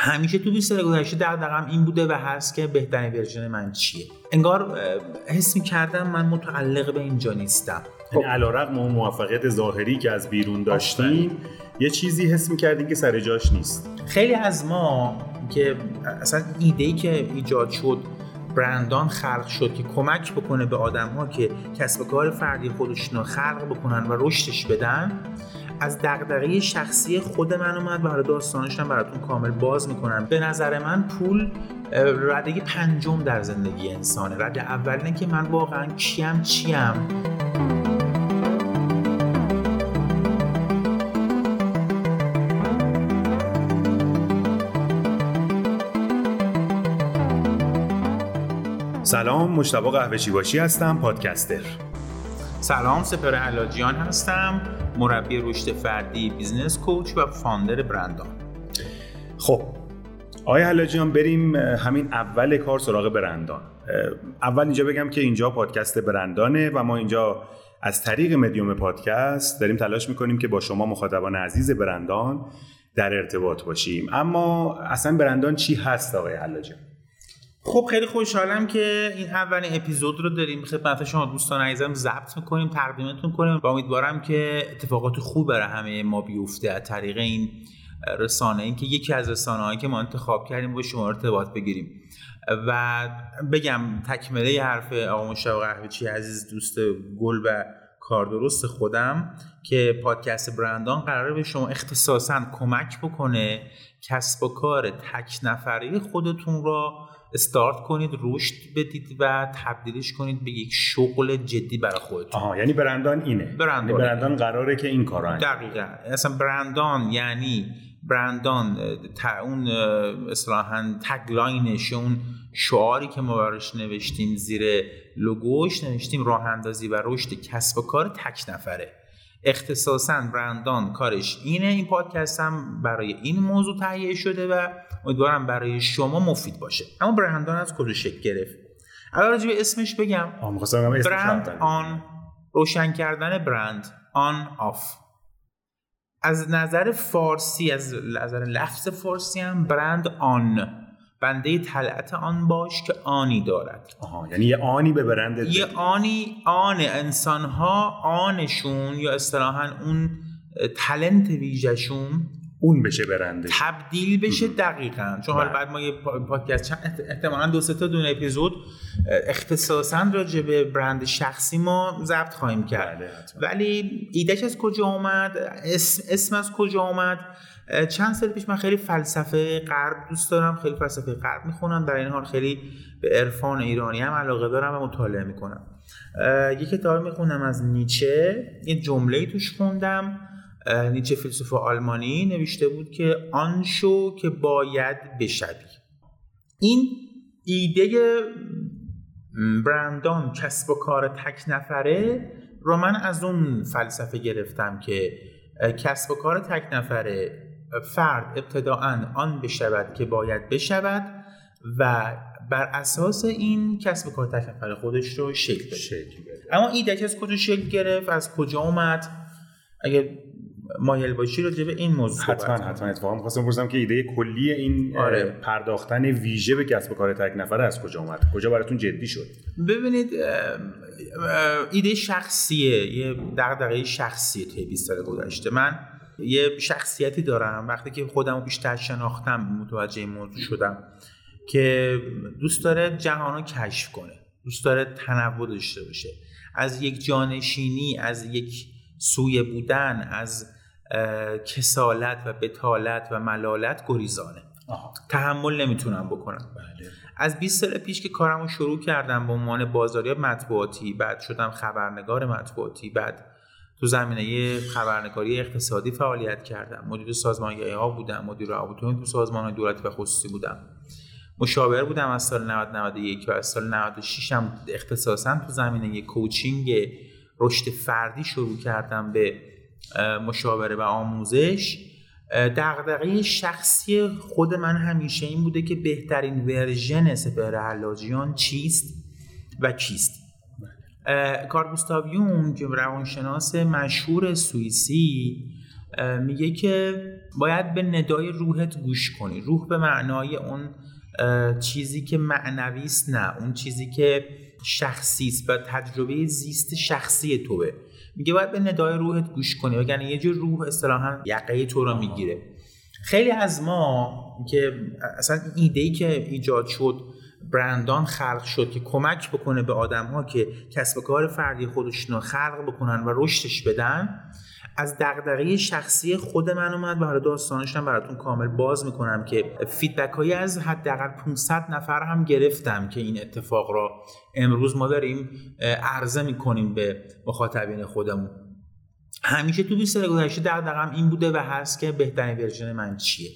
همیشه تو 20 سال گذشته دغدغم این بوده و هست که بهترین ورژن من چیه. انگار حس کردم من متعلق به اینجا نیستم. خب. علیرغم اون موفقیت ظاهری که از بیرون داشتیم یه چیزی حس می‌کردیم که سر جاش نیست. خیلی از ما که اصلا ایده ای که ایجاد شد برندان خلق شد که کمک بکنه به آدم ها که کسب کار فردی خودشون رو خلق بکنن و رشدش بدن از دغدغه شخصی خود من اومد و حالا داستانش هم براتون کامل باز می‌کنم. به نظر من پول رده پنجم در زندگی انسانه. رده اول اینه که من واقعا کیم چیم؟ سلام مشتبه قهوه باشی هستم پادکستر. سلام سپهر حلاجیان هستم. مربی رشد فردی business coach و founder برندان. خب آقای حلاجیان بریم همین اول کار سراغ برندان. اول اینجا بگم که اینجا پادکست برندانه و ما اینجا از طریق مدیوم پادکست داریم تلاش می‌کنیم که با شما مخاطبان عزیز برندان در ارتباط باشیم. اما اصلا برندان چی هست آقای حلاجیان خب خیلی خوشحالم که این اولین اپیزود رو داریم. خدمت شما دوستان عزیزم ضبط می‌کنیم تقدیمتون کنیم. و امیدوارم که اتفاقات خوب برای همه ما بیفته. از طریق این رسانه این که یکی از رسانه هایی که ما انتخاب کردیم با شما ارتباط بگیریم. و بگم تکمله حرف آقا مشتاق چی عزیز دوست گل و کار درست خودم که پادکست برندان قراره به شما اختصاصا کمک بکنه کسب و کار تک نفره خودتون را استارت کنید رشد بدید و تبدیلش کنید به یک شغل جدی برای خودتون. آها یعنی برندان اینه. برندان, یعنی برندان قراره که این کارو انجام دقیقاً. اصلا برندان یعنی برندان اون اصطلاحا تگلاینش اون شعاری که ما براش نوشتیم زیر لوگوش نوشتیم راه اندازی و رشد کسب و کار تک نفره. اختصاصا برندان کارش اینه این پادکست هم برای این موضوع تهیه شده و امیدوارم برای شما مفید باشه. اما برندان از کجا شکل گرفت؟ اول راجع به اسمش بگم. برند آن روشن کردن برند آن آف از نظر فارسی از نظر لفظ فارسی هم برند آن بنده طلعت آن باش که آنی دارد. آها یعنی یه آنی به برند یه آنی آن انسان ها آنشون یا اصطلاحا اون تلنت ویژشون اون بشه برنده تبدیل بشه دقیقا. چون حالا بله. بعد ما یه پادکست احتمالا دو تا دونه اپیزود اختصاصا راجع به برند شخصی ما ضبط خواهیم کرد. بله، ولی ایدهش از کجا اومد؟ اسم, اسم از کجا اومد؟ چند سال پیش من خیلی فلسفه غرب دوست دارم خیلی فلسفه غرب می‌خونم. در این حال خیلی به عرفان ایرانی هم علاقه دارم و مطالعه می‌کنم. یه کتاب می‌خونم از نیچه یه جمله توش خوندم. نیچه فیلسوف آلمانی نوشته بود که آن شو که باید بشوی. این ایده برندان کسب و کار تک نفره رو من از اون فلسفه گرفتم که کسب و کار تک نفره فرد ابتداعا آن بشود که باید بشود و بر اساس این کسب و کار تک نفره خودش رو شکل بده. اما ایده از کجا شکل گرفت از کجا اومد؟ اگه مایل باشی رو به این موضوع حتما حتما. اتفاقا می‌خواستم بپرسم که ایده کلی این آره. پرداختن ویژه به کسب و کار تک نفره از کجا اومد؟ کجا براتون جدی شد؟ ببینید ایده شخصیه. یه دغدغه شخصیه توی 20 سال گذشته. من یه شخصیتی دارم. وقتی که خودم رو بیشتر شناختم متوجه این موضوع شدم که دوست داره جهان رو کشف کنه. دوست داره تنوع داشته باشه. از یک جانشینی از یک سوی بودن از کسالت و بتالت و ملالت گریزانه. تحمل نمی‌تونم بکنم. بله. از 20 سال پیش که کارم رو شروع کردم به عنوان بازاریاب مطبوعاتی بعد شدم خبرنگار مطبوعاتی بعد تو زمینه خبرنگاری اقتصادی فعالیت کردم. مدیر سازمانگری ها بودم مدیر آبوتومی تو سازمان دولتی و خصوصی بودم. مشاور بودم از سال 91 و از سال 96 هم اختصاصا تو زمینه کوچینگ رشد فردی شروع کردم به مشاوره و آموزش. دغدغه شخصی خود من همیشه این بوده که بهترین ورژن سپهر حلاجیان چیست و کیست. کار گوستاو که روانشناس مشهور سوئیسی میگه که باید به ندای روحت گوش کنی. روح به معنای اون چیزی که معنوی است نه. اون چیزی که شخصی است و تجربه زیست شخصی توه. میگه باید به ندای روحت گوش کنی وگرنه یه جور روح اصطلاحا یقه تو رو می‌گیره. خیلی از ما که اصلا ایده ای که ایجاد شد برندان خلق شد که کمک بکنه به آدم ها که کسب کار فردی خودشون رو خلق بکنن و رشدش بدن از دغدغه شخصی خود من اومد و حالا داستانش هم براتون کامل باز می‌کنم که feedback هایی از حداقل 500 نفر هم گرفتم که این اتفاق را امروز ما داریم عرضه می‌کنیم به مخاطبین خودمون. همیشه تو 20 سال گذشته دغدغه‌ام این بوده و هست که بهترین version من چیه.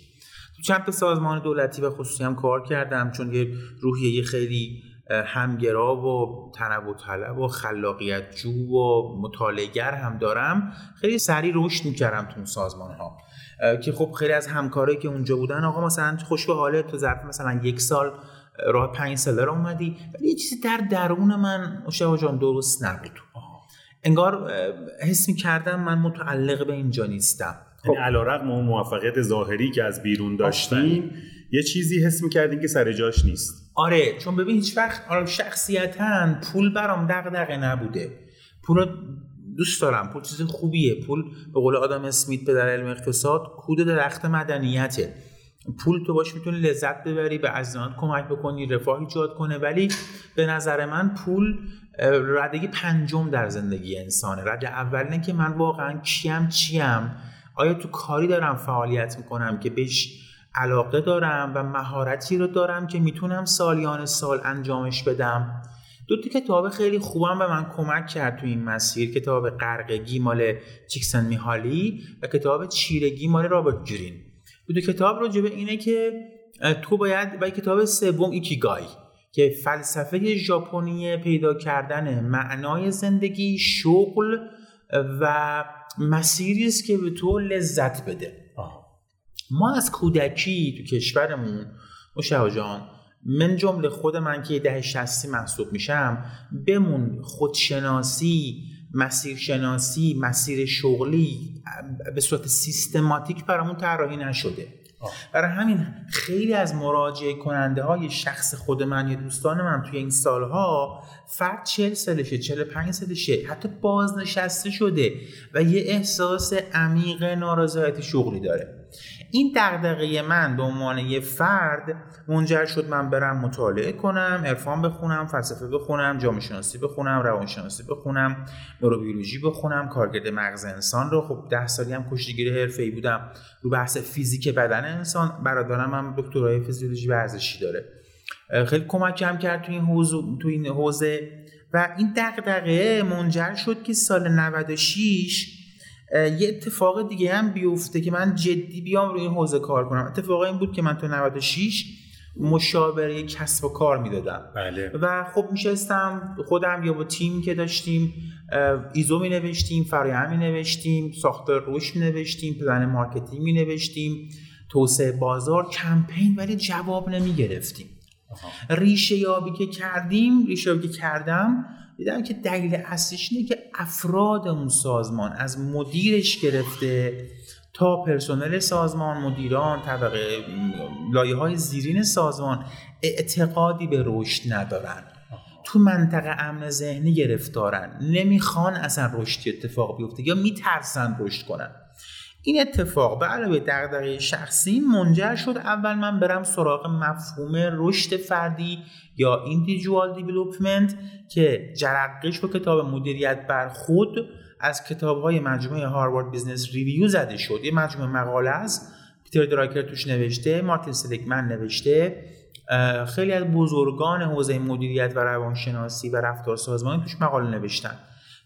تو چند سازمان دولتی و خصوصی هم کار کردم چون یه روحیه خیلی همگرا و تنوع طلب و خلاقیت جو و مطالعه‌گر هم دارم. خیلی سریع رشد می‌کردم تو اون سازمان ها که خب خیلی از همکارایی که اونجا بودن آقا مثلا خوش به حالت تو ظرف مثلا یک سال راه پنج ساله رو اومدی ولی یه چیزی در درون من مشتبه جان درست نبود. انگار حس می کردم من متعلق به اینجا نیستم. خب. علا رقم اون موفقیت ظاهری که از بیرون داشتین یه چیزی حس می‌کردین که سر جاش نیست. آره چون ببین هیچ وقت آره شخصیتا پول برام دغدغه نبوده. پول دوست دارم پول چیز خوبیه. پول به قول آدم اسمیت در علم اقتصاد کود درخت مدنیته. پول تو باش می‌تونی لذت ببری به عزیزانت کمک بکنی رفاه ایجاد کنه. ولی به نظر من پول ردگی پنجم در زندگی انسانه. رده اول که من واقعا کیم چیم؟ آیا تو کاری دارم فعالیت می‌کنم که بهش علاقه دارم و مهارتی رو دارم که می‌تونم سالیان سال انجامش بدم. دو تا کتاب خیلی خوبم به من کمک کرد تو این مسیر. کتاب قرقگی مال چیکسن میهالی و کتاب چیرگی مال رابرت گرین. دو کتاب راجع به اینه که تو باید و کتاب سوم ایکیگای که فلسفه ژاپنی پیدا کردن معنای زندگی شغل و مسیری است که به تو لذت بده. ما از کودکی تو کشورمون مشاهد جان من جمله خود من که ده شستی محسوب میشم بمون خودشناسی مسیر شناسی مسیر شغلی به صورت سیستماتیک برامون طراحی نشده. برای همین خیلی از مراجعه کننده های شخص خود من یا دوستان من توی این سالها فرد چل سالشه چل پنج سالشه حتی بازنشسته شده و یه احساس عمیق نارضایتی شغلی داره. این دغدغه من به عنوان یه فرد منجر شد من برم مطالعه کنم عرفان بخونم فلسفه بخونم جامعه شناسی بخونم روانشناسی بخونم نوروبیولوژی بخونم کارگرد مغز انسان رو. خب ده سالی هم کشتیگیر حرفه‌ای بودم رو بحث فیزیک بدن انسان. برادرم هم دکترای فیزیولوژی ورزشی داره. خیلی کمکم کرد تو این حوزه تو این حوزه. و این دغدغه منجر شد که سال 96 یه اتفاق دیگه هم بیفته که من جدی بیام روی این حوزه کار کنم. اتفاق این بود که من تو 96 مشاوره کسب و کار می‌دادم. بله. و خب میشستم خودم یا با تیم که داشتیم ایزو می نوشتیم فرایند می نوشتیم ساختار روش می نوشتیم plan marketing می نوشتیم توسعه بازار کمپین ولی جواب نمی گرفتیم ریشه یابی که کردیم ریشه یابی که کردم دیدم که دلیل اصلیش اینه که افراد اون سازمان از مدیرش گرفته تا پرسنل سازمان مدیران طبقه لایه های زیرین سازمان اعتقادی به رشد ندارن. تو منطقه امن ذهنی گرفتارن. نمی‌خوان اصلا رشدی اتفاق بیفته یا میترسن رشد کنن. این اتفاق به علاوه دغدغه شخصی منجر شد اول من برم سراغ مفهوم رشد فردی یا individual development که جرقه‌ش با کتاب مدیریت بر خود از کتاب های مجموعه Harvard Business Review زده شد. یه مجموعه مقاله است. پیتر دراکر توش نوشته مارتین سلیگمن نوشته. خیلی از بزرگان حوزه مدیریت و روانشناسی و رفتار سازمانی توش مقاله نوشتن.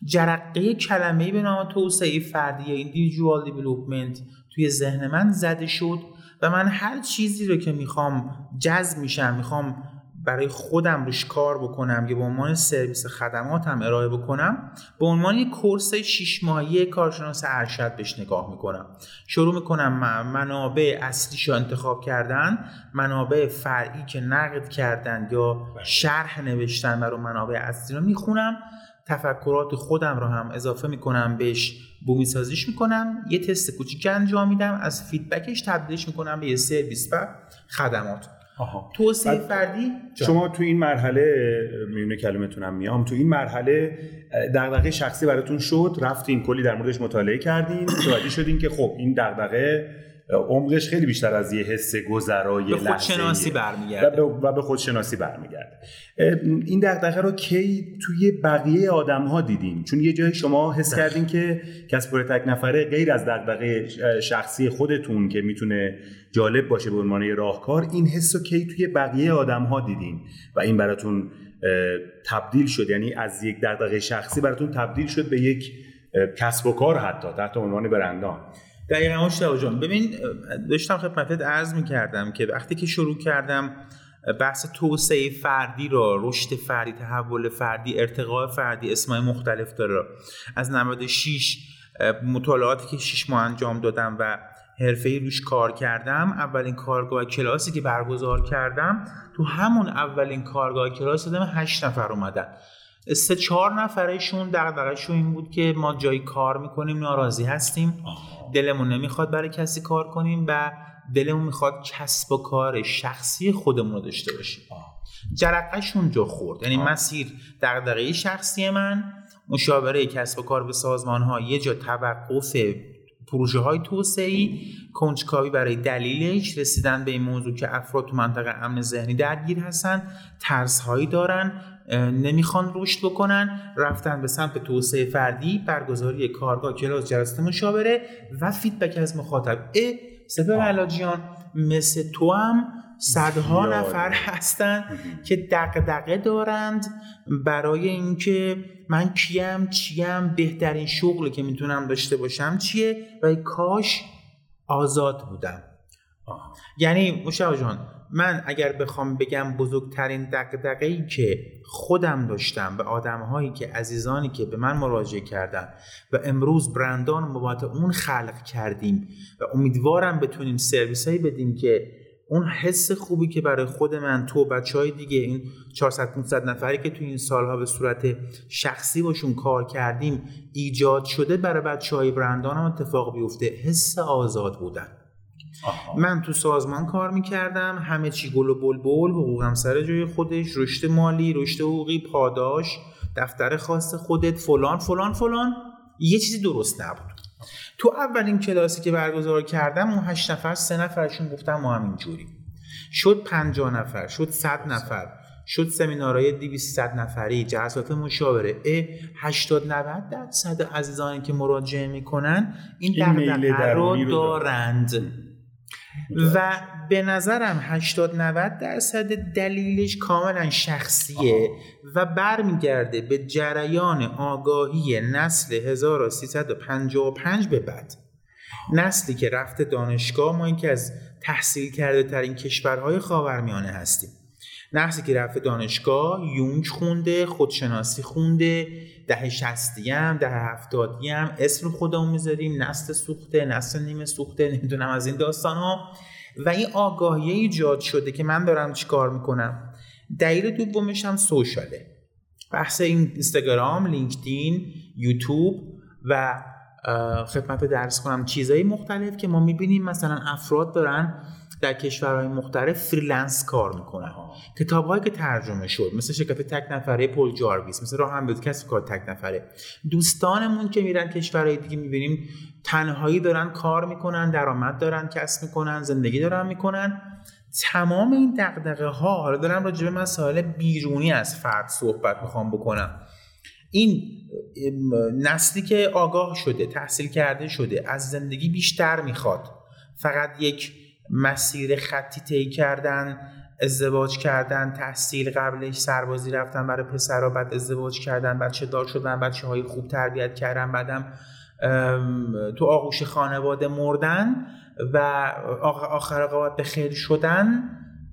جرقه کلمه به نام توسعه فردی individual development توی ذهن من زده شد و من هر چیزی رو که می‌خوام جذب میشم می‌خوام برای خودم روش کار بکنم یا به عنوان سرویس خدماتم ارائه بکنم به عنوان یک course شیش ماهی کارشناس ارشد بهش نگاه می‌کنم شروع می‌کنم منابع اصلیش رو انتخاب کردن منابع فرعی که نقد کردن یا بله. شرح نوشتن برای منابع اصلی رو می‌خونم تفکرات خودم رو هم اضافه می‌کنم بهش بومی سازیش می‌کنم یه تست کوچیک انجام میدم از feedback ش تبدیلش می‌کنم به یه سرویس و خدمات. توسعه فردی؟ شما تو این مرحله میونه کلمتونم میام تو این مرحله دغدغه شخصی براتون شد رفتین کلی در موردش مطالعه کردین متوجه شدین که خب این دغدغه عمقش خیلی بیشتر از یه حس گذرای به خودشناسی برمیگرده. و به خودشناسی برمیگرده. این دغدغه رو کی توی بقیه آدم ها دیدین؟ چون یه جایی شما حس کردین که کسب تک نفره غیر از دغدغه شخصی خودتون که می‌تونه جالب باشه به عنوان راهکار این حس رو کی توی بقیه آدم ها دیدین؟ و این براتون تبدیل شد. یعنی از یک دغدغه شخصی براتون تبدیل شد به یک کسب و کار حتی تحت عنوان برندان. دقیقا مشتاق جان ببین داشتم خدمتت عرض می کردم که وقتی که شروع کردم بحث توسعه فردی رو رشد فردی تحول فردی ارتقاء فردی اسمای مختلف داره از 96 مطالعاتی که 6 ماه انجام دادم و حرفه روش کار کردم اولین کارگاه کلاسی که برگزار کردم تو همون اولین کارگاه کلاس دادم 8 نفر اومدن. سه چهار نفرشون دغدغه‌شون این بود که ما جایی کار می‌کنیم ناراضی هستیم. دلمون نمی‌خواد برای کسی کار کنیم و دلمون می‌خواد کسب و کار شخصی خودمون رو داشته باشیم. جرقهشون جا خورد. یعنی مسیر دغدغه شخصی من مشاوره کسب و کار به سازمان ها یه جا توقف پروژه های توسعی کنجکاوی برای دلیلش رسیدن به این موضوع که افراد تو منطقه امن ذهنی درگیر هستن ترس هایی دارن نمی‌خوان رشد بکنن رفتن به سمت توسعه فردی برگزاری کارگاه کلاس جلسه مشاوره و فیدبک از مخاطب. ا سپر علاجیان مثل تو هم صدها نفر هستن که دقدقه دارند برای اینکه من کیم چیم بهترین شغلی که می‌تونم داشته باشم چیه؟ و کاش آزاد بودم. یعنی مشاور جان من اگر بخوام بگم بزرگترین دقدقه ای که خودم داشتم به آدم هایی که عزیزانی که به من مراجعه کردن و امروز برندان بابت اون خلق کردیم و امیدوارم بتونیم سرویس هایی بدیم که اون حس خوبی که برای خود من تو بچه های دیگه این 400 500 نفری که تو این سالها به صورت شخصی باشون کار کردیم ایجاد شده برای بچه های برندان هم اتفاق بیفته. حس آزاد بودن. من تو سازمان کار می‌کردم همه چی گل و بلبل حقوقم سر جای خودش رشد مالی رشد حقوقی پاداش دفتر خاص خودت فلان فلان فلان. یه چیزی درست نبود. تو اولین کلاسی که برگزار کردم اون هشت نفر سه نفرشون گفتم ما هم اینجوری شد پنجاه نفر شد صد نفر شد سمینارهای 200 نفری جلسات مشاوره. ا 80 90 درصد عزیزانی که مراجعه می‌کنن این دغدغه رو دارند. و به نظرم 80 90 درصد دلیلش کاملا شخصیه و برمیگرده به جریان آگاهی نسل 1355 به بعد. نسلی که رفته دانشگاه ما این که از تحصیل کرده ترین کشورهای خاورمیانه هستیم. نسلی که رفته دانشگاه یونگ خونده خودشناسی خونده ده شستی هم ده هفتادی هم اسم خودمون می‌ذاریم نسل سوخته نسل نیمه سوخته نمی‌دونم از این داستان ها و این آگاهی ایجاد شده که من دارم چیکار می‌کنم. دلیل دومش هم social ه. بحث این اینستاگرام لینکدین یوتیوب و خدمت عرض کنم. چیزهای مختلف که ما می‌بینیم مثلا افراد دارن در کشورهای مختلف freelance کار می‌کنن کتابهایی که ترجمه شد مثل شرکت تک نفره پل جارویس مثل راهنمای کسب کار تک نفره. دوستانمون که میرن کشورهای دیگه می‌بینیم تنهایی دارن کار می‌کنن درآمد دارن کسب می‌کنن زندگی دارن می‌کنن. تمام این دقدقه ها حالا دارم راجع به مسائل بیرونی از فرد صحبت می‌خوام بکنم. این نسلی که آگاه شده تحصیل کرده شده از زندگی بیشتر می‌خواد. فقط یک مسیر خطی طی کردن ازدواج کردن تحصیل قبلش سربازی رفتن برای پسرها بعد ازدواج کردن بچه دار شدن بچه های خوب تربیت کردن بعدم تو آغوش خانواده مردن و آخر قوات به خیر شدن.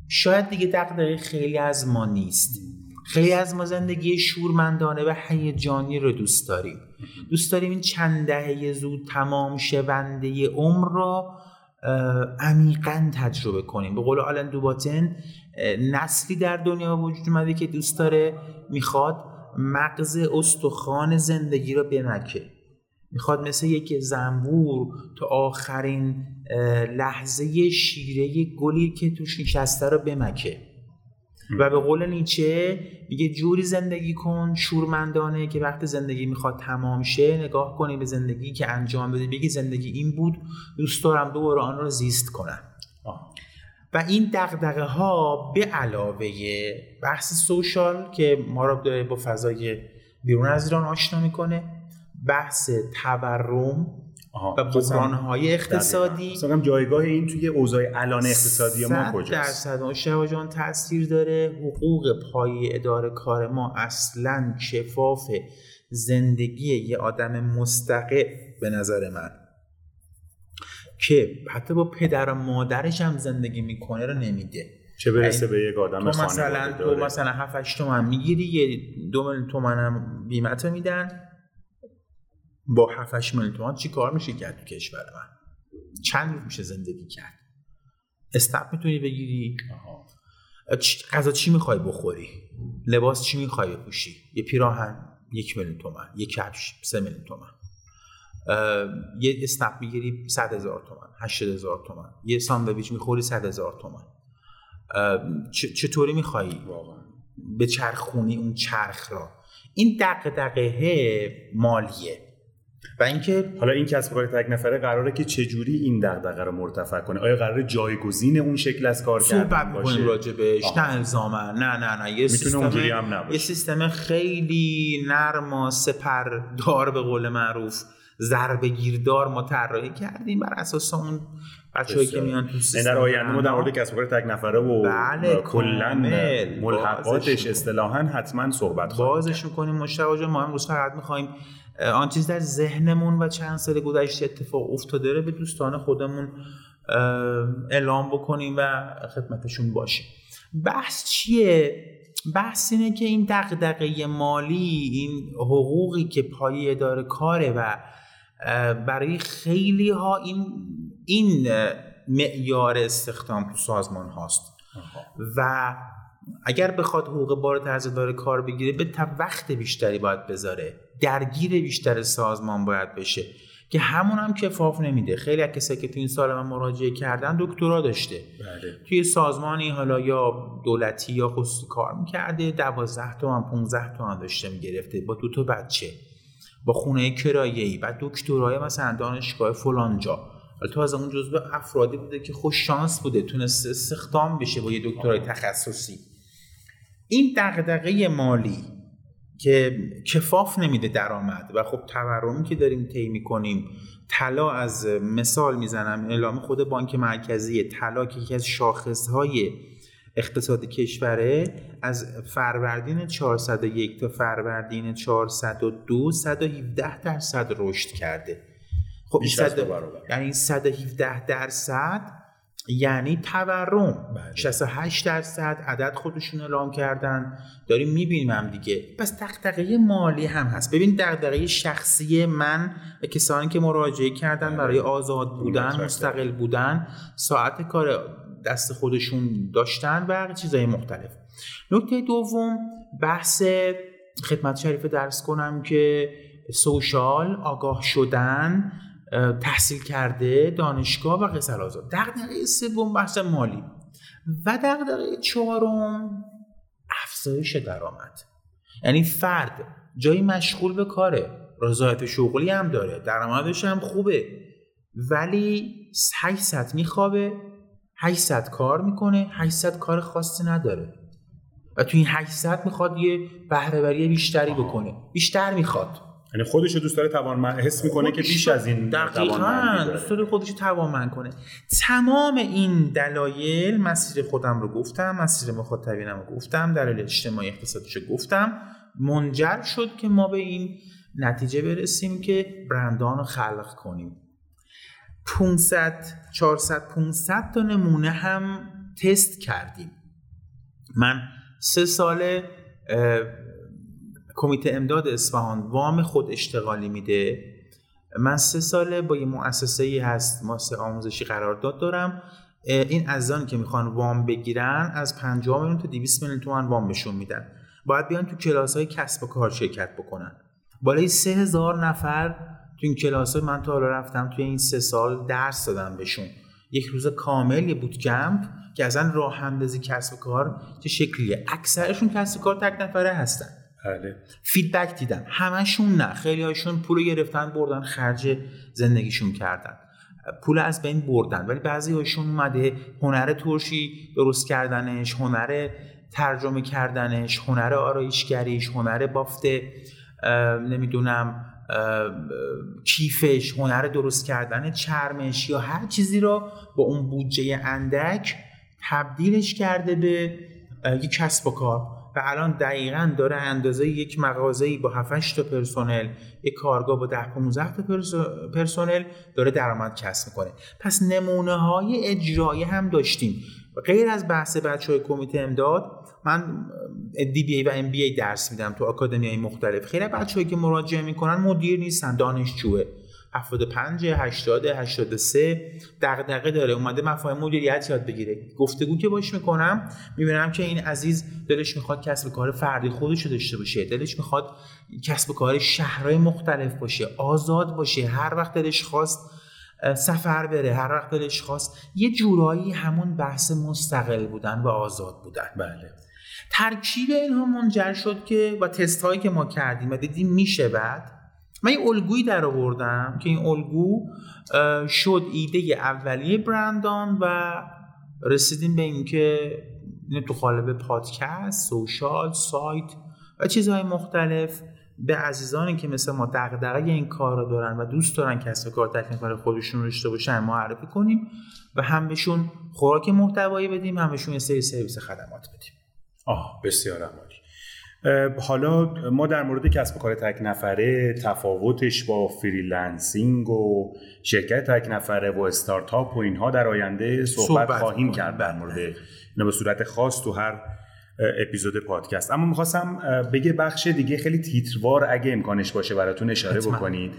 شاید دیگه دقدقه خیلی از ما نیست. خیلی از ما زندگی شورمندانه و هیجانی رو دوست داریم. دوست داریم این چند دهه زود تمام شونده عمر را عمیقا تجربه کنیم. به قول آلن دوباتن نسلی در دنیا وجود اومده که دوست داره می‌خواد مغز استخوان زندگی رو بمکه. می‌خواد مثل یک زنبور تا آخرین لحظه شیره گلی که توش نشسته رو بمکه. و به قول نیچه میگه جوری زندگی کن شورمندانه که وقت زندگی می‌خواد تمام شه نگاه کنی به زندگی که انجام بده. بگی زندگی این بود دوست دارم دوباره آن رو زیست کنم. و این دقدقه ها به علاوه بحث سوشال که ما رو داره با فضای بیرون از ایران آشنا می‌کنه بحث تورم و بحران های اقتصادی. مثلا جایگاه این توی اوضاع الان اقتصادی ما کجاست؟ درصد. مشتبه جان تاثیر داره. حقوق پای اداره کار ما اصلا شفاف زندگی یه آدم مستقل به نظر من. که حتی با پدر و مادرش هم زندگی می‌کنه رو نمیده. چه برسه به یک آدم تو مثلا تو مثلا 7 8 تومن می‌گیری یه دو میلیون تومن هم بیمت میدن. با 7 8 میلیون تومن چی کار میشه کرد تو کشور من؟ چند روز میشه زندگی کرد؟ استاپ می‌تونی بگیری؟ غذا چی می‌خوای بخوری؟ لباس چی می‌خوای بپوشی؟ یه پیراهن یک میلیون تومن یه کفش سه میلیون تومن یه اسنپ می‌گیری 100 هزار تومن 80 هزار تومن یه ساندویچ می‌خوری 100 هزار تومن چطوری میخوایی؟ به چرخونی اون چرخ را. این دقدقه مالیه. و اینکه حالا این کسب کار تک نفره قراره که چه جوری این دغدغه رو مرتفع کنه؟ آیا قراره جایگزین اون شکل از کار کردن باشه؟ راجبش نه الزاما. نه نه نه. یه سیستم هم یه سیستم خیلی نرم و سپردار به قول معروف ضربه گیردار ما طراحی کردیم بر اساس اون بچه‌ای که میان تو سیستم در آینده ما در مورد کسب کار تک نفره و بله کلا ملحقاتش اصطلاحا حتما صحبت خواهیم بازش می‌کنیم مشتاق ما امروز فقط می‌خوایم آن چیز در ذهنمون و چند سال گذشته اتفاق افتاده رو به دوستان خودمون اعلام بکنیم و خدمتشون باشیم. بحث چیه؟ بحث اینه که این دغدغه مالی این حقوقی که پای اداره کاره و برای خیلی ها این این معیار استخدام تو سازمان هاست. و اگر بخواد حقوق بار طرز داره کار بگیره به وقت بیشتری باید بذاره. درگیر بیشتر سازمان باید بشه. که همون هم کفاف نمیده. خیلی از کسایی که تو این سال من مراجعه کردن دکترا داشته. بله. توی سازمانی حالا یا دولتی یا خصوصی کار می‌کرده دوازده تومن 15 تومن داشته می‌گرفته با دو تا بچه. با خونه کرایه‌ای. بعد دکترای مثلا دانشگاه فلانجا. ولی تو از اون جزء افرادی بوده که خوش شانس بوده تونست استخدام بشه با یه دکترای تخصصی. این دغدغه مالی که کفاف نمیده درآمد. و خب تورمی که داریم طی می‌کنیم طلا از مثال می‌زنم اعلام خود بانک مرکزی طلا که یکی از شاخصهای اقتصاد کشوره از فروردین 401 تا فروردین 402 117 درصد رشد کرده. خب بیشتر یعنی 117 درصد یعنی تورم. 68 درصد عدد خودشون اعلام کردن. داریم می‌بینیم هم دیگه. پس دغدغه مالی هم هست. ببین دغدغه شخصی من و کسانی که مراجعه کردن برای آزاد بودن مستقل بودن ساعت کار دست خودشون داشتن و چیزهای مختلف. نکته دوم بحث خدمت شریف درس کنم که سوشال آگاه شدن تحصیل کرده دانشگاه و قصر آزاد. دقدقه سوم بحث مالی و دقدقه چهارم افزایش درآمد. یعنی فرد جایی مشغول به کاره رضایت شغلی هم داره درآمدش هم خوبه ولی 800 میخوابه 800 کار می‌کنه 800 کار خاصی نداره. و تو این 800 می‌خواد یه بهرهوری بیشتری بکنه. بیشتر می‌خواد. یعنی خودش دوست داره توانمند حس می‌کنه که بیش از این دقیقاً دوست داره خودش توانمند کنه. تمام این دلایل مسیر خودم رو گفتم مسیر مخاطبینم رو گفتم دلایل اجتماعی اقتصادیش رو گفتم. منجر شد که ما به این نتیجه برسیم که برندان رو خلق کنیم. 500 400 500 تا نمونه هم تست کردیم. من سه سال کمیته امداد اصفهان وام خود اشتغالی میده. من سه ساله با یه مؤسسه ای هست مؤسسه آموزشی قرارداد دارم. این ازانی که می‌خوان وام بگیرن از 50 میلیون تا 200 میلیون تومن وام بهشون میدن. باید بیان تو کلاس های کسب و کار شرکت بکنن. بالای سه هزار نفر تو این کلاس های من تا حالا رفتم توی این سه سال درس دادم بهشون. یک روز کامل یه بود کمپ که اصلا راه اندازی کسب و کار چه شکلیه. اکثرشون کسب و کار تک نفره هستن. بله. فیدبک دیدم. همشون نه. خیلی هاشون پول گرفتن بردن خرج زندگیشون کردن. پول از بین بردن. ولی بعضی هاشون اومده هنر ترشی درست کردنش هنر ترجمه کردنش هنر آرایشگریش هنر بافت نمی‌دونم کیفش هنر درست کردن چرمش یا هر چیزی رو با اون بودجه اندک تبدیلش کرده به یک کسب و کار. و الان دقیقا داره اندازه یک مغازه‌ای با 7 تا پرسنل یک کارگاه با 10 15 تا پرسنل داره درآمد کسب می‌کنه. پس نمونه های اجرایی هم داشتیم. غیر از بحث بچه های کمیته امداد من دی بی ای و ام بی ای درس میدم تو آکادمی های مختلف. خیلی بچه‌ای که مراجعه می‌کنن مدیر نیستن دانشجوه. 75 80 83 دغدغه داره. اومده مفاهیم مدیریت یاد بگیره. گفتگو که باش می‌کنم می‌بینم که این عزیز دلش می‌خواد کسب کار فردی خودش رو داشته باشه. دلش می‌خواد کسب کار شهرهای مختلف باشه آزاد باشه. هر وقت دلش خواست سفر بره. هر وقت دلش خواست یه جورایی همون بحث مستقل بودن و آزاد بودن. بله. ترکیب اینها منجر شد که با تست هایی که ما کردیم و دیدیم میشه بعد من یه الگویی در آوردم که این الگو شد ایده اولیه برندان و رسیدیم به اینکه اینه تو قالب پادکست social سایت و چیزهای مختلف به عزیزانی که مثل ما دغدغه این کار رو دارن و دوست دارن کسب کار تک نفره برای خودشون داشته باشن معرفی کنیم و هم بهشون خوراک محتوایی بدیم هم بهشون یه سری سرویس خدمات بدیم. آه بسیار عالی. حالا ما در مورد کسب و کار تک نفره تفاوتش با freelancing و شرکت تک نفره و استارتاپ و اینها در آینده صحبت, صحبت خواهیم کرد در مورد اینا به صورت خاص تو هر اپیزود پادکست. اما می‌خواستم بگه بخش دیگه خیلی تیتروار اگه امکانش باشه براتون اشاره بکنید.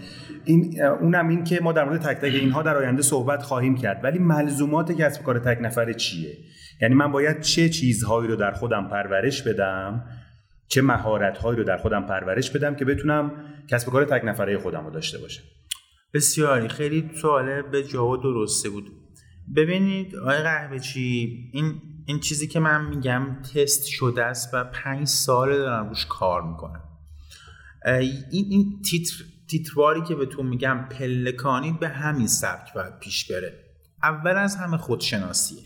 این اونم این که ما در مورد تک تک اینها در آینده صحبت خواهیم کرد. ولی ملزومات کسب کار تک نفره چیه؟ یعنی من باید چه چیزهایی رو در خودم پرورش بدم چه مهارت هایی رو در خودم پرورش بدم که بتونم کسب کار تک نفره خودم رو داشته باشم؟ بسیاری. خیلی سوال به جا درسته بود. ببینید آقای قهوه چی این این چیزی که من میگم تست شده است و پنج سال دارم روش کار می‌کنم. این این تیتر تیترواری که بهتون میگم پلکانی به همین سبک باید پیش بره. اول از همه خودشناسیه.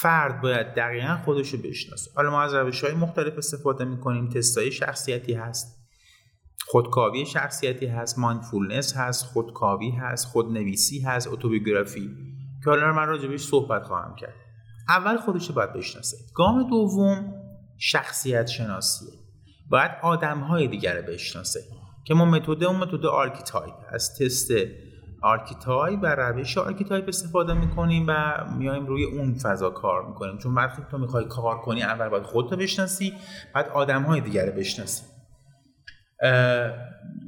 فرد باید دقیقا خودش رو بشناسه. حالا ما از روش های مختلف استفاده می‌کنیم. تستای شخصیتی هست. خودکاوی شخصیتی هست. مایندفولنس هست. خودکاوی هست. خودنویسی هست. اتوبیوگرافی. که حالا من راجبش صحبت خواهم کرد. اول خودش رو باید بشناسه. گام دوم شخصیت شناسیه. باید آدم های دیگر رو بشناسه. که ما متد اون متد archetype از تست archetype و روش archetype استفاده می‌کنیم و میایم روی اون فضا کار می‌کنیم. چون وقتی تو می‌خوای کار کنی اول باید خودت رو بشناسی بعد آدم های دیگر بشناسی.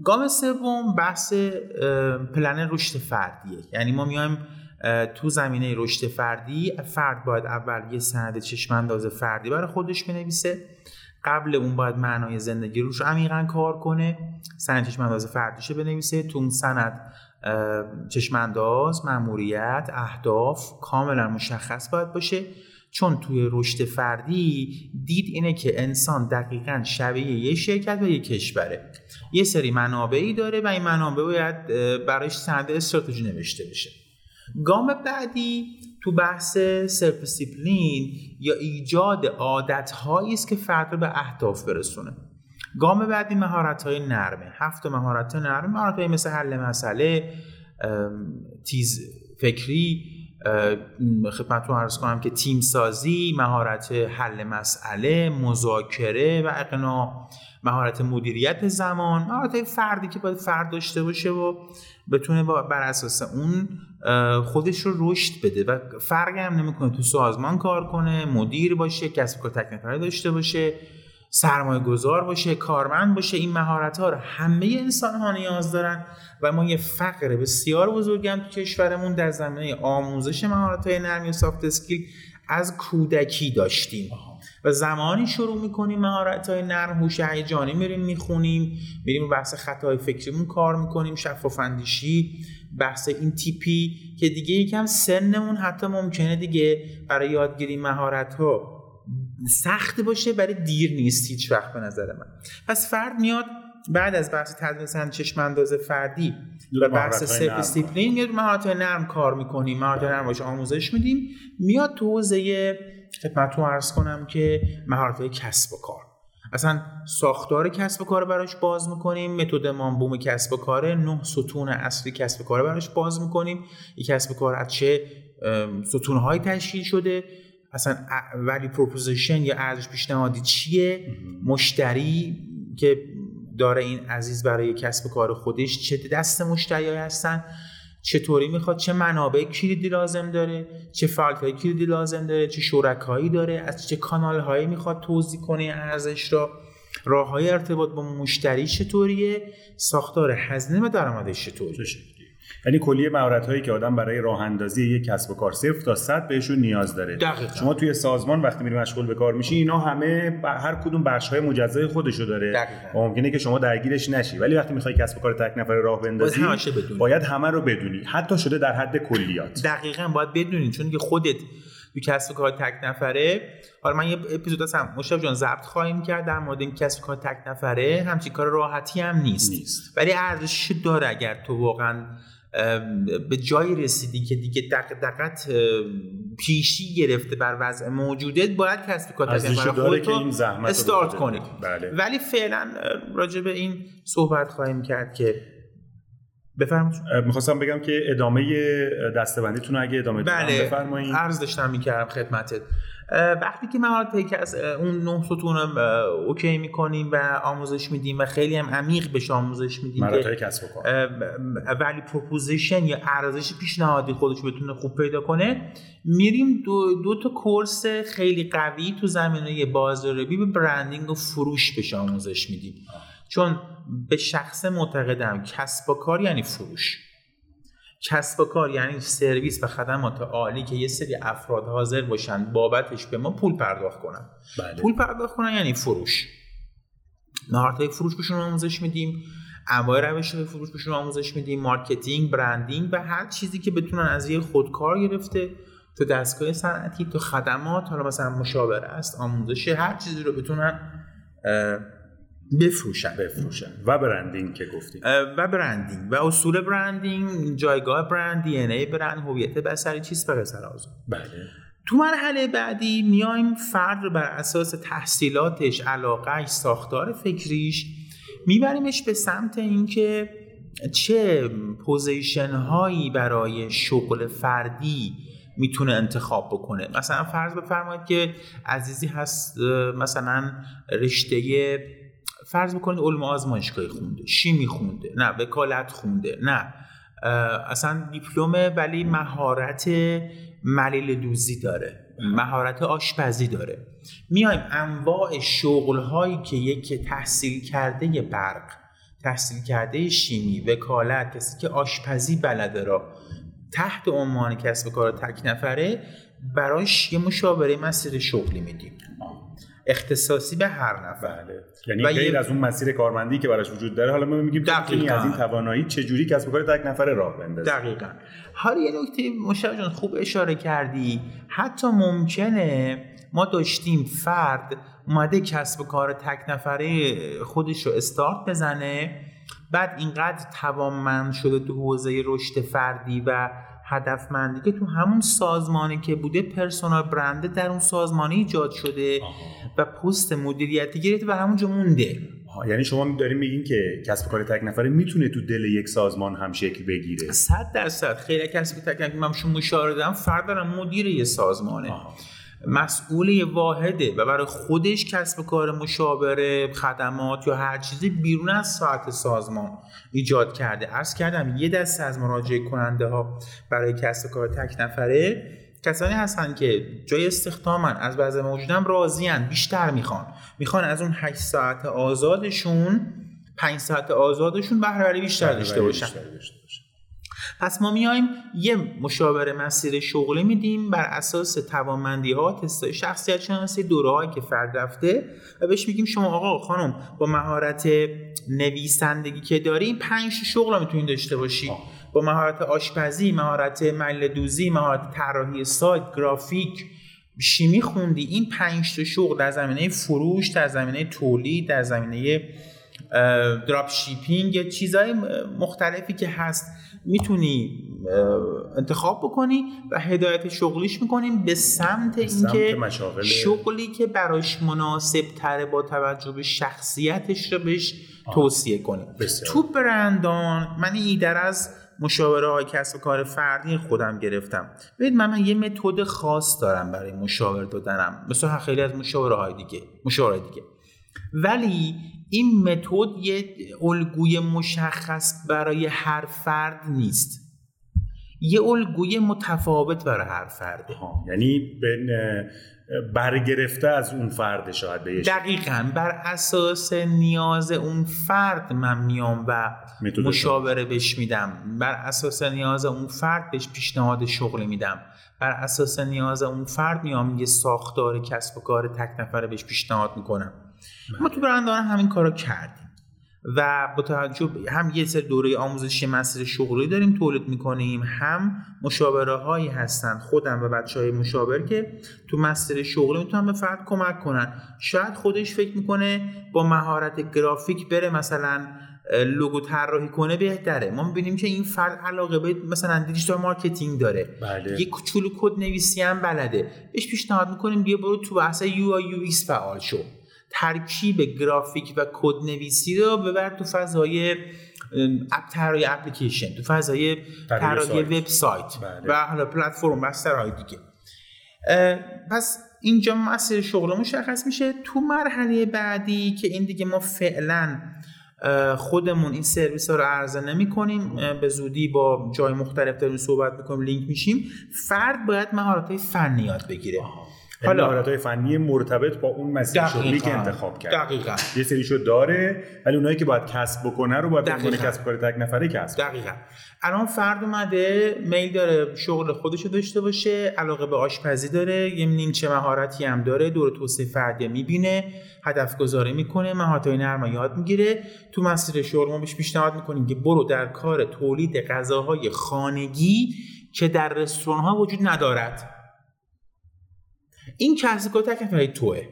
گام سوم بحث پلن رشد فردیه. یعنی ما میایم تو زمینه رشد فردی فرد باید اول یه سند چشم انداز فردی برای خودش بنویسه. قبل اون باید معنای زندگی روش عمیقا کار کنه سند چشم انداز فردیشه بنویسه تو اون سند چشمانداز مأموریت اهداف کاملا مشخص باید باشه. چون توی رشد فردی دید اینه که انسان دقیقا شبیه یه شرکت و یه کشوره. یه سری منابعی داره و این منابع باید برایش سند استراتژی نوشته بشه. گام بعدی تو بحث سلف یا ایجاد عادت است که فرد رو به اهداف برسونه. گام بعدی مهارت های نرمه. هفت مهارت نرمه مهارت های مثل حل مسئله تیز فکری خدمتتون عرض کنم که تیم سازی مهارت حل مسئله مذاکره و اقناع مهارت مدیریت زمان. مهارت فردی که باید فرد داشته باشه و بتونه بر اساس اون خودش رو رشد بده و فرقی هم نمی‌کنه تو سازمان کار کنه مدیر باشه کسب کار تک داشته باشه. سرمایه گذار باشه کارمند باشه این مهارت ها رو همه انسان ها نیاز دارن و ما یه فقر بسیار بزرگم تو کشورمون در زمینه آموزش مهارت های نرمی و سافت اسکیل از کودکی داشتیم. و زمانی شروع می‌کنیم مهارت های نرم هوش هیجانی میریم می‌خونیم میریم بحث خطای فکریمون کار می‌کنیم شفاف اندیشی بحث این تیپی که دیگه یکم سنمون حتی ممکنه دیگه برای یادگیری مهارت ها سخت باشه برای دیر نیست هیچ وقت به نظر من. پس فرد میاد بعد از بحث ترسیم چشم انداز فردی و بحث self discipline میاد مهارت نرم کار می‌کنیم مهارت نرم باشه آموزش میدیم. میاد تو حوزه خدمتتون عرض کنم که مهارت کسب و کار. اصلا ساختار کسب و کار براش باز می‌کنیم متد همون بوم کسب و کار نه ستون اصلی کسب و کار براش باز می‌کنیم. یک کسب و کار از چه ستونهایی تشکیل شده. اصلا value proposition یا ارزش پیشنهادی چیه؟ مشتری که داره این عزیز برای کسب کار خودش چه دست مشتری هستن چطوری می‌خواد چه منابع کلیدی لازم داره چه فعالیت های کلیدی لازم داره چه شرکایی داره از چه کانال هایی می‌خواد توضیح کنه ارزش را راه های ارتباط با مشتری چطوریه ساختار هزینه و درآمدش چطوریه؟ یعنی کلیه مهارت هایی که آدم برای راه اندازی یک کسب و کار صفر تا صد بهشون نیاز داره. دقیقا. شما توی سازمان وقتی میری مشغول به کار میشی اینا همه هر کدوم بخش های مجزای خودشو داره. و ممکنه که شما درگیرش نشی. ولی وقتی می‌خوای کسب و کار تک نفره راه بندازی باید, باید همه رو بدونی. حتی شده در حد کلیات. دقیقا باید بدونی. چون که خودت تو کسب و کار تک نفره. حالا من یه اپیزود هستم. مشتاق جان ضبط خواهیم کرد در مورد این کسب و کار تک نفره. همچین کار راحتی هم نیست, نیست. ولی ارزشش داره اگر تو واقعا به جایی رسیدی که دیگه دقت پیشی گرفته بر وضع موجودت باید کسب کار خودت استارت کنی. بله. ولی فعلا راجع به این صحبت خواهیم کرد که بفرمایید. می‌خواستم بگم که ادامه دستبندیتون اگه ادامه بله. بفرمایید. عرض داشتم می‌کردم خدمتت. وقتی که مهارت پیک از اون نه ستون okay می‌کنیم و آموزش میدیم و خیلی هم عمیق بهش آموزش میدیم مهارت کسب value proposition یا ارزش پیشنهادی خودش بتونه خوب پیدا کنه میریم دو, دو تا course خیلی قوی تو زمینه بازاریابی به branding و فروش بهش آموزش میدیم. چون به شخص معتقدم کسب و کار یعنی فروش. کسب و کار یعنی سرویس و خدمات عالی که یه سری افراد حاضر باشن بابتش به ما پول پرداخت کنن. بله. پول پرداخت کنن یعنی فروش. مهارت فروش بهشون آموزش میدیم. انواع روش فروش بهشون آموزش میدیم. marketing branding و هر چیزی که بتونن از یه خودکار گرفته تو دستگاه صنعتی تو خدمات حالا مثلا مشاوره است آموزش هر چیزی رو بتونن بفروشن. بفروشن. و branding که گفتیم. و branding. و اصول برندینگ جایگاه برند DNA برند هویت بصری چیز به قصر بله. تو مرحله بعدی میایم فرد رو بر اساس تحصیلاتش علاقهش ساختار فکریش میبریمش به سمت اینکه چه position هایی برای شغل فردی می‌تونه انتخاب بکنه. مثلا فرض بفرمایید که عزیزی هست مثلا رشته فرض بکنید علم آزمایشگاهی خونده شیمی خونده نه وکالت خونده نه. اصلا دیپلمه ولی مهارت ملیل دوزی داره مهارت آشپزی داره. میایم انواع شغل هایی که یک تحصیل کرده برق تحصیل کرده شیمی وکالت کسی که آشپزی بلده را تحت عنوان کسب کار تک نفره براش یه مشاوره مسیر شغلی میدیم. اختصاصی به هر نفر. بله. یعنی غیر از اون مسیر کارمندی که براش وجود داره حالا ما میگیم دقیقاً. از این توانایی چه جوری کسب و کار تک نفره راه بندازه دقیقاً. حالا یه نکته مشتاق جان خوب اشاره کردی. حتی ممکنه ما داشتیم فرد اومده کسب و کار تک نفره خودش رو استارت بزنه بعد اینقدر توانمند شده تو حوزه رشد فردی و هدفمندی که تو همون سازمانی که بوده پرسونال برنده در اون سازمانی ایجاد شده و پست مدیریتی گرفته و همونجا مونده. یعنی شما داریم میگین که کسب کار تک نفره می‌تونه تو دل یک سازمان هم شکل بگیره. 100 درصد. خیلی کسب تک نفره من شما مشاوره دادم فرد مدیر یه سازمانه. آها. مسئول واحده و برای خودش کسب کار مشاوره خدمات یا هر چیزی بیرون از ساعت سازمان ایجاد کرده. عرض کردم یه دسته از مراجعه کننده ها برای کسب کار تک نفره کسانی هستن که جای استخدامن از بعض موجودم راضیان بیشتر می‌خوان. می‌خوان از اون 8 ساعت آزادشون 5 ساعت آزادشون بهره بیشتر داشته باشن. پس ما میایم یه مشاوره مسیر شغلی میدیم بر اساس توانمندی ها تست شخصیت شناسی دوره که فرد رفته و بهش میگیم شما آقا خانم با مهارت نویسندگی که داریم پنج شغل می‌تونید داشته باشی. با مهارت آشپزی مهارت مل دوزی مهارت طراحی سایت گرافیک شیمی خوندی این پنج تا شغل در زمینه فروش در زمینه تولید در زمینه دراپ شیپینگ چیزهای مختلفی که هست. می‌تونی انتخاب بکنی و هدایت شغلیش می‌کنیم به سمت اینکه شغلی که براش مناسب تره با توجه به شخصیتش رو بهش توصیه کنیم تو برندان من ایدر از مشاوره های کسب و کار فردی خودم گرفتم. ببینید من, من یه متد خاص دارم برای مشاور دادنم. مثل خیلی از مشاوره های دیگه مشاوره دیگه. ولی این متد یه الگوی مشخص برای هر فرد نیست. یه الگوی متفاوت برای هر فرده. یعنی برگرفته از اون فرد شاید به دقیقا. بر اساس نیاز اون فرد من میام و مشاوره بهش میدم. بر اساس نیاز اون فرد بهش پیشنهاد شغلی میدم. بر اساس نیاز اون فرد میام یه ساختار کسب و کار تک نفره بهش پیشنهاد می‌کنم. ما تو برندان همین کارو کردیم. و با توجه هم یه سر دوره آموزشی مسیر شغلی داریم تولید می‌کنیم هم مشاوره هایی هستن خودم و بچه های مشاور که تو مسیر شغلی می‌تونن به فرد کمک کنن. شاید خودش فکر می‌کنه با مهارت گرافیک بره مثلا لوگو طراحی کنه بهتره. ما می‌بینیم که این فرد علاقه به مثلا digital marketing داره. بله. یه کوچولو کد نویسی هم بلده. بهش پیشنهاد می‌کنیم بیا برو تو بحث UI UX فعال شو. ترکیب گرافیک و کد نویسی رو ببر تو فضای اپ طراحی اپلیکیشن تو فضای طراحی وبسایت بله. و حالا پلتفرم و دیگه. پس اینجا مسیر شغل مشخص میشه. تو مرحله بعدی که این دیگه ما فعلا خودمون این سرویس ها رو عرضه نمی کنیم به زودی با جای مختلف داریم صحبت می‌کنیم لینک میشیم فرد باید مهارت های فنی یاد بگیره. حالا مهارت های فنی مرتبط با اون مسیر شغلی که انتخاب کرد. دقیقاً. یه سریشو داره ولی اونایی که باید کسب بکنه رو باید بکنه کسب کار تک نفره کسب دقیقاً. الان فرد اومده میل داره شغل خودش رو داشته باشه علاقه به آشپزی داره یه نیمچه مهارتی هم داره دور توسعه فردی می‌بینه هدف گذاری می‌کنه مهارت های نرم یاد می‌گیره. تو مسیر شغل ما بهش پیشنهاد می‌کنیم که برو در کار تولید غذاهای خانگی که در رستوران ها وجود ندارد. این کسب کار تک توه.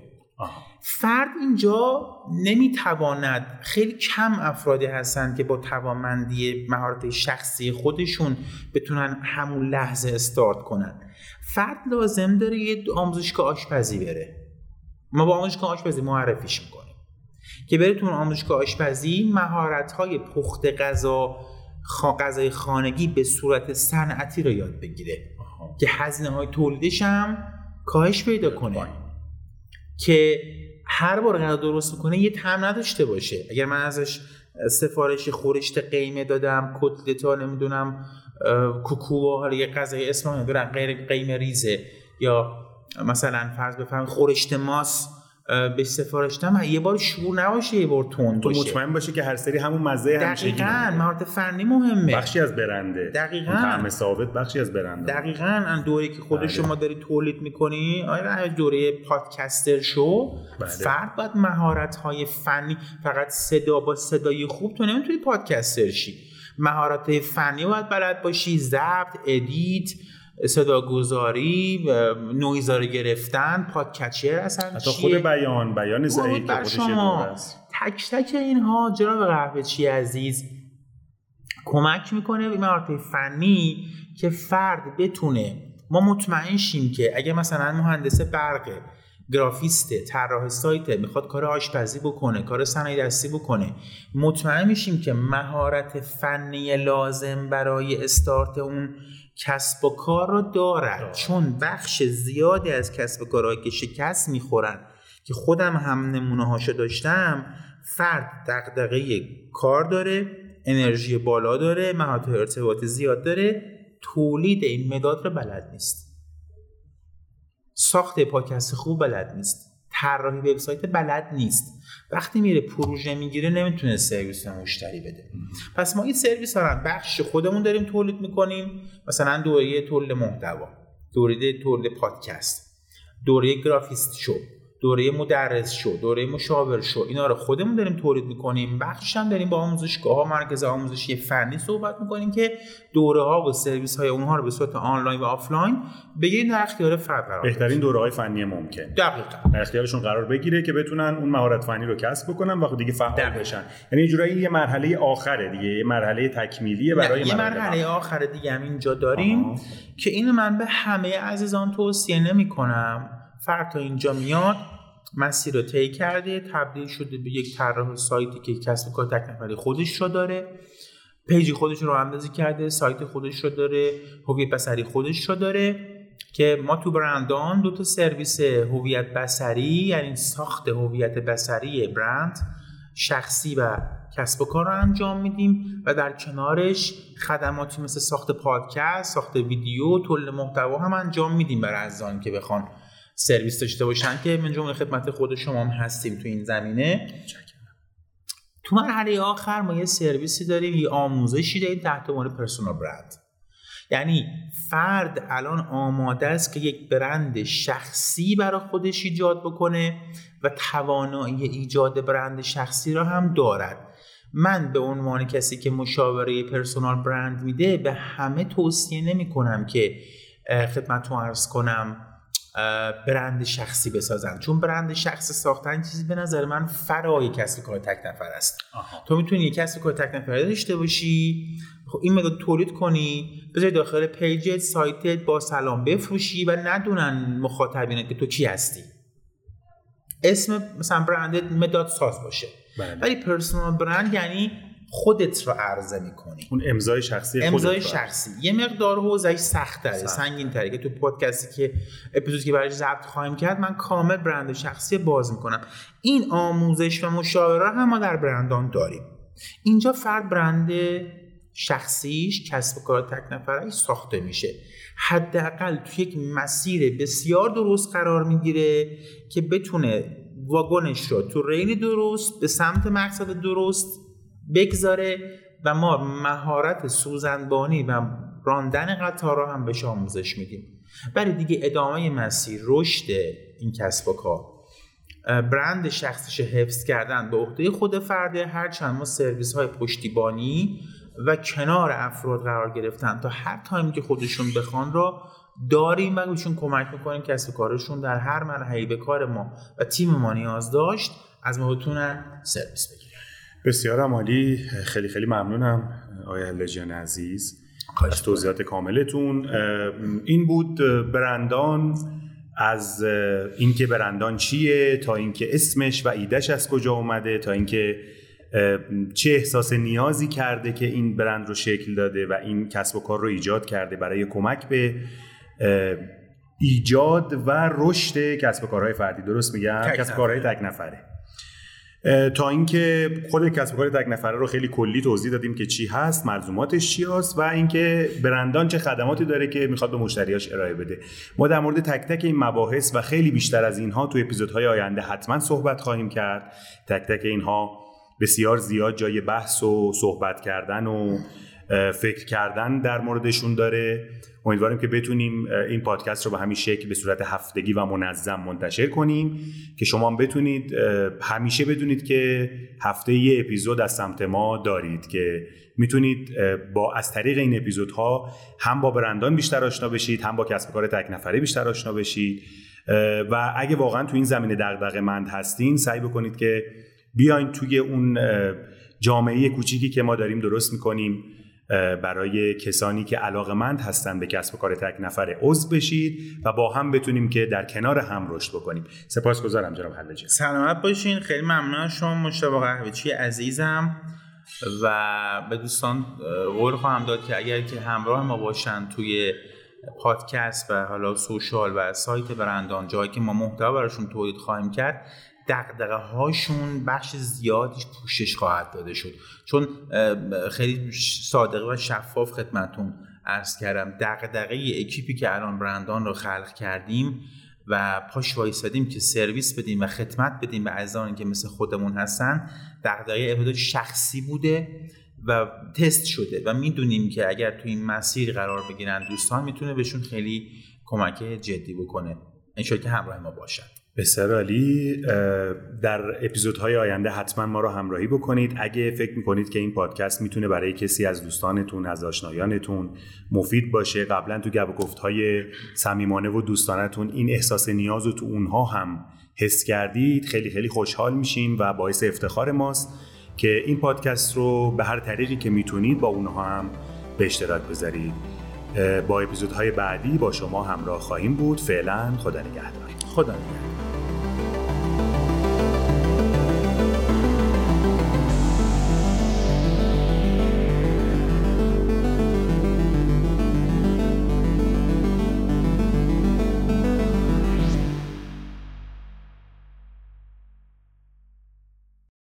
فرد اینجا نمی‌تواند خیلی کم افرادی هستند که با توانمندی مهارت شخصی خودشون بتونن همون لحظه استارت کنن. فرد لازم داره یه آموزشگاه آشپزی بره. ما با آموزشگاه آشپزی معرفیش می‌کنیم. که بره تو آموزشگاه آشپزی مهارت های پخت غذا غذای خانگی به صورت صنعتی رو یاد بگیره. که هزینه های تولیدش هم کاهش پیدا کنه که هر بار غذا درست کنه یه طعم نداشته باشه. اگر من ازش سفارش خورشت قیمه دادم کتلتا نمی‌دونم کوکو حالا یه غذای اسم نمی‌دونم غیر قیمه ریزه یا مثلا فرض بفرمایید خورشت ماست به سفارش یه بار شور نباشه یه بار تون باشه تو مطمئن باشه که هر سری همون مزه همیشه دقیقاً مهارت فنی مهمه. بخشی از برنده. دقیقاً. طعم ثابت بخشی از برنده. دقیقاً. ان دوره که خود بله. شما داری تولید می‌کنی آیا دوره پادکستر شو بله. فرد باید مهارت های فنی فقط صدا با صدای خوب تو نمی‌تونی podcaster شی. مهارت فنی باید بلد باشی ضبط edit صداگذاری نویزا رو گرفتن. podcaster اصلا حتی خود بیان بیان زایی که شما. تک تک اینها جناب قهوه چی عزیز کمک می‌کنه به مهارت فنی که فرد بتونه ما مطمئن شیم که اگه مثلا مهندس برقه گرافیست طراح سایت می‌خواد کار آشپزی بکنه کار صنایع دستی بکنه مطمئن میشیم که مهارت فنی لازم برای استارت اون کسب و کار رو دارد چون بخش زیادی از کسب و کارهایی که شکست می‌خورن که خودم هم نمونه هاشو داشتم فرد دقدقه کار داره انرژی بالا داره مهارت ارتباط زیاد داره تولید این مداد رو بلد نیست. ساخت پاکست خوب بلد نیست. طراحی وبسایت بلد نیست. وقتی میره پروژه می‌گیره نمی‌تونه سرویس مشتری بده. پس ما این سرویس ها بخش خودمون داریم تولید می‌کنیم. مثلا دوره تولید محتوا دوره تولید پادکست دوره گرافیست شو. دوره مدرس شو دوره مشاور شو اینا رو خودمون داریم تولید می‌کنیم. بخشش هم داریم با آموزشگاه ها مرکز آموزشی فنی صحبت می‌کنیم که دوره ها و سرویس های اونها رو به صورت آنلاین و آفلاین بگیریم در اختیار فرد قرار بهترین دوره های فنی ممکن. دقیقاً. در اختیارشون قرار بگیره که بتونن اون مهارت فنی رو کسب بکنن و دیگه فعال بشن. یعنی یه جورایی یه مرحله آخره دیگه یه مرحله تکمیلیه برای یه مرحله آخره دیگه هم اینجا داریم آه. که اینو من به همه عزیزان توصیه نمی‌کنم. فرد تا اینجا میاد مسیر رو طی کرده تبدیل شده به یک طراح سایتی که کسب کار تک نفری خودش رو داره. پیجی خودش رو اندازی کرده سایت خودش رو داره هویت بصری خودش رو داره که ما تو برندان دو تا سرویس هویت بصری یعنی ساخت هویت بصری برند شخصی و کسب و کار رو انجام میدیم و در کنارش خدماتی مثل ساخت پادکست، ساخت ویدیو، تولید محتوا هم انجام میدیم برای عزیزان که بخوان سرویس داشته باشن که من جمله خدمت خود شما هم هستیم تو این زمینه. تو مرحله آخر ما یه سرویسی داریم یه آموزشی داریم تحت عنوان پرسونال برند یعنی فرد الان آماده است که یک برند شخصی برای خودش ایجاد بکنه و توانایی ایجاد برند شخصی را هم دارد. من به عنوان کسی که مشاوره پرسونال برند میده به همه توصیه نمی کنم که خدمتتون ارز کنم برند شخصی بسازن. چون برند شخصی ساختن چیزی به نظر من فرای کسب کار تک نفر است. تو می‌تونی یک کسب کار تک نفره داشته باشی خب این مقدار تولید کنی بذاری داخل پیجت سایتت با سلام بفروشی و ندونن مخاطبینت که تو کی هستی. اسم مثلا برندت مداد ساز باشه. بله. ولی پرسونال برند یعنی خودت رو عرضه می‌کنی. اون امضای شخصی امضای شخصی. یه مقدار حوزهش سخت. تره سنگین تره که تو پادکستی که اپیزودی که برای ضبط خواهیم کرد من کامل برند شخصی باز می‌کنم. این آموزش و مشاوره هم ما در برندان داریم. اینجا فرد برند شخصیش کسب کار تک نفره ساخته میشه. حداقل تو یک مسیر بسیار درست قرار می‌گیره که بتونه واگنش رو تو رین درست به سمت مقصد درست بگذاره و ما مهارت سوزنبانی و راندن قطار رو هم بهش آموزش میدیم. برای دیگه ادامه مسیر رشد این کسب و کار. برند شخصش حفظ کردن به عهده خود فرده هرچند ما سرویس های پشتیبانی و کنار افراد قرار گرفتن تا هر تایمی که خودشون بخوان را داریم و بهشون کمک می‌کنیم کسب کارشون در هر مرحله به کار ما و تیم ما نیاز داشت از ما بتونن سرویس بگیرن. بسیار عمالی. خیلی خیلی ممنونم آیا لجان عزیز. از توضیحات کاملتون. این بود برندان از اینکه برندان چیه تا اینکه اسمش و ایدهش از کجا اومده تا اینکه چه احساس نیازی کرده که این برند رو شکل داده و این کسب و کار رو ایجاد کرده برای کمک به ایجاد و رشد کسب و کارهای فردی. درست میگم؟ کسب و کارهای تک نفره. تا اینکه خود کسب کار تک نفره رو خیلی کلی توضیح دادیم که چی هست ملزوماتش چی هست و اینکه برندان چه خدماتی داره که می‌خواد به مشتریاش ارائه بده. ما در مورد تک تک این مباحث و خیلی بیشتر از اینها تو اپیزودهای آینده حتما صحبت خواهیم کرد. تک تک اینها بسیار زیاد جای بحث و صحبت کردن و فکر کردن در موردشون داره. امیدواریم که بتونیم این پادکست رو به همین شکل به صورت هفتگی و منظم منتشر کنیم. که شما بتونید همیشه بدونید که هفته یه اپیزود از سمت ما دارید که می‌تونید با از طریق این اپیزودها هم با برندان بیشتر آشنا بشید هم با کسب کار تک نفره بیشتر آشنا بشید. و اگه واقعا تو این زمینه دغدغه مند هستین سعی بکنید که بیاین توی اون جامعه کوچیکی که ما داریم درست می‌کنیم. برای کسانی که علاقمند هستن به کسب و کار تک نفره عضو بشید و با هم بتونیم که در کنار هم رشد بکنیم. سپاسگزارم جناب حلجی سلامت باشین. خیلی ممنون شما مشتاق قهوه‌چی عزیزم. و به دوستان قول خواهم داد که اگر که همراه ما باشن توی پادکست و حالا سوشال و سایت برندان جایی که ما محتوا براشون تولید خواهیم کرد دقدقه هاشون بخش زیادیش پوشش خواهد داده شد. چون خیلی صادقه و شفاف خدمتون ارز کردم. دقدقه اکیپی که الان برندان رو خلق کردیم و پاش وایسادیم که سرویس بدیم و خدمت بدیم به عزیزانی که مثل خودمون هستن دغدغه ابتدا شخصی بوده و تست شده و می‌دونیم که اگر تو این مسیر قرار بگیرن دوستان می‌تونه بهشون خیلی کمک جدی بکنه. انشاءالله که همراه ما باشد بسیار عالی در اپیزودهای آینده حتما ما رو همراهی بکنید. اگه فکر می‌کنید که این پادکست می‌تونه برای کسی از دوستانتون از آشنایانتون مفید باشه قبلا تو گپ گفت های صمیمانه و دوستانتون این احساس نیاز رو تو اونها هم حس کردید خیلی خیلی خوشحال میشیم و باعث افتخار ماست که این پادکست رو به هر طریقی که می‌تونید با اونها هم به اشتراک بذارید. با اپیزودهای بعدی با شما همراه خواهیم بود. فعلا خدا نگهدار. خدا نگهدار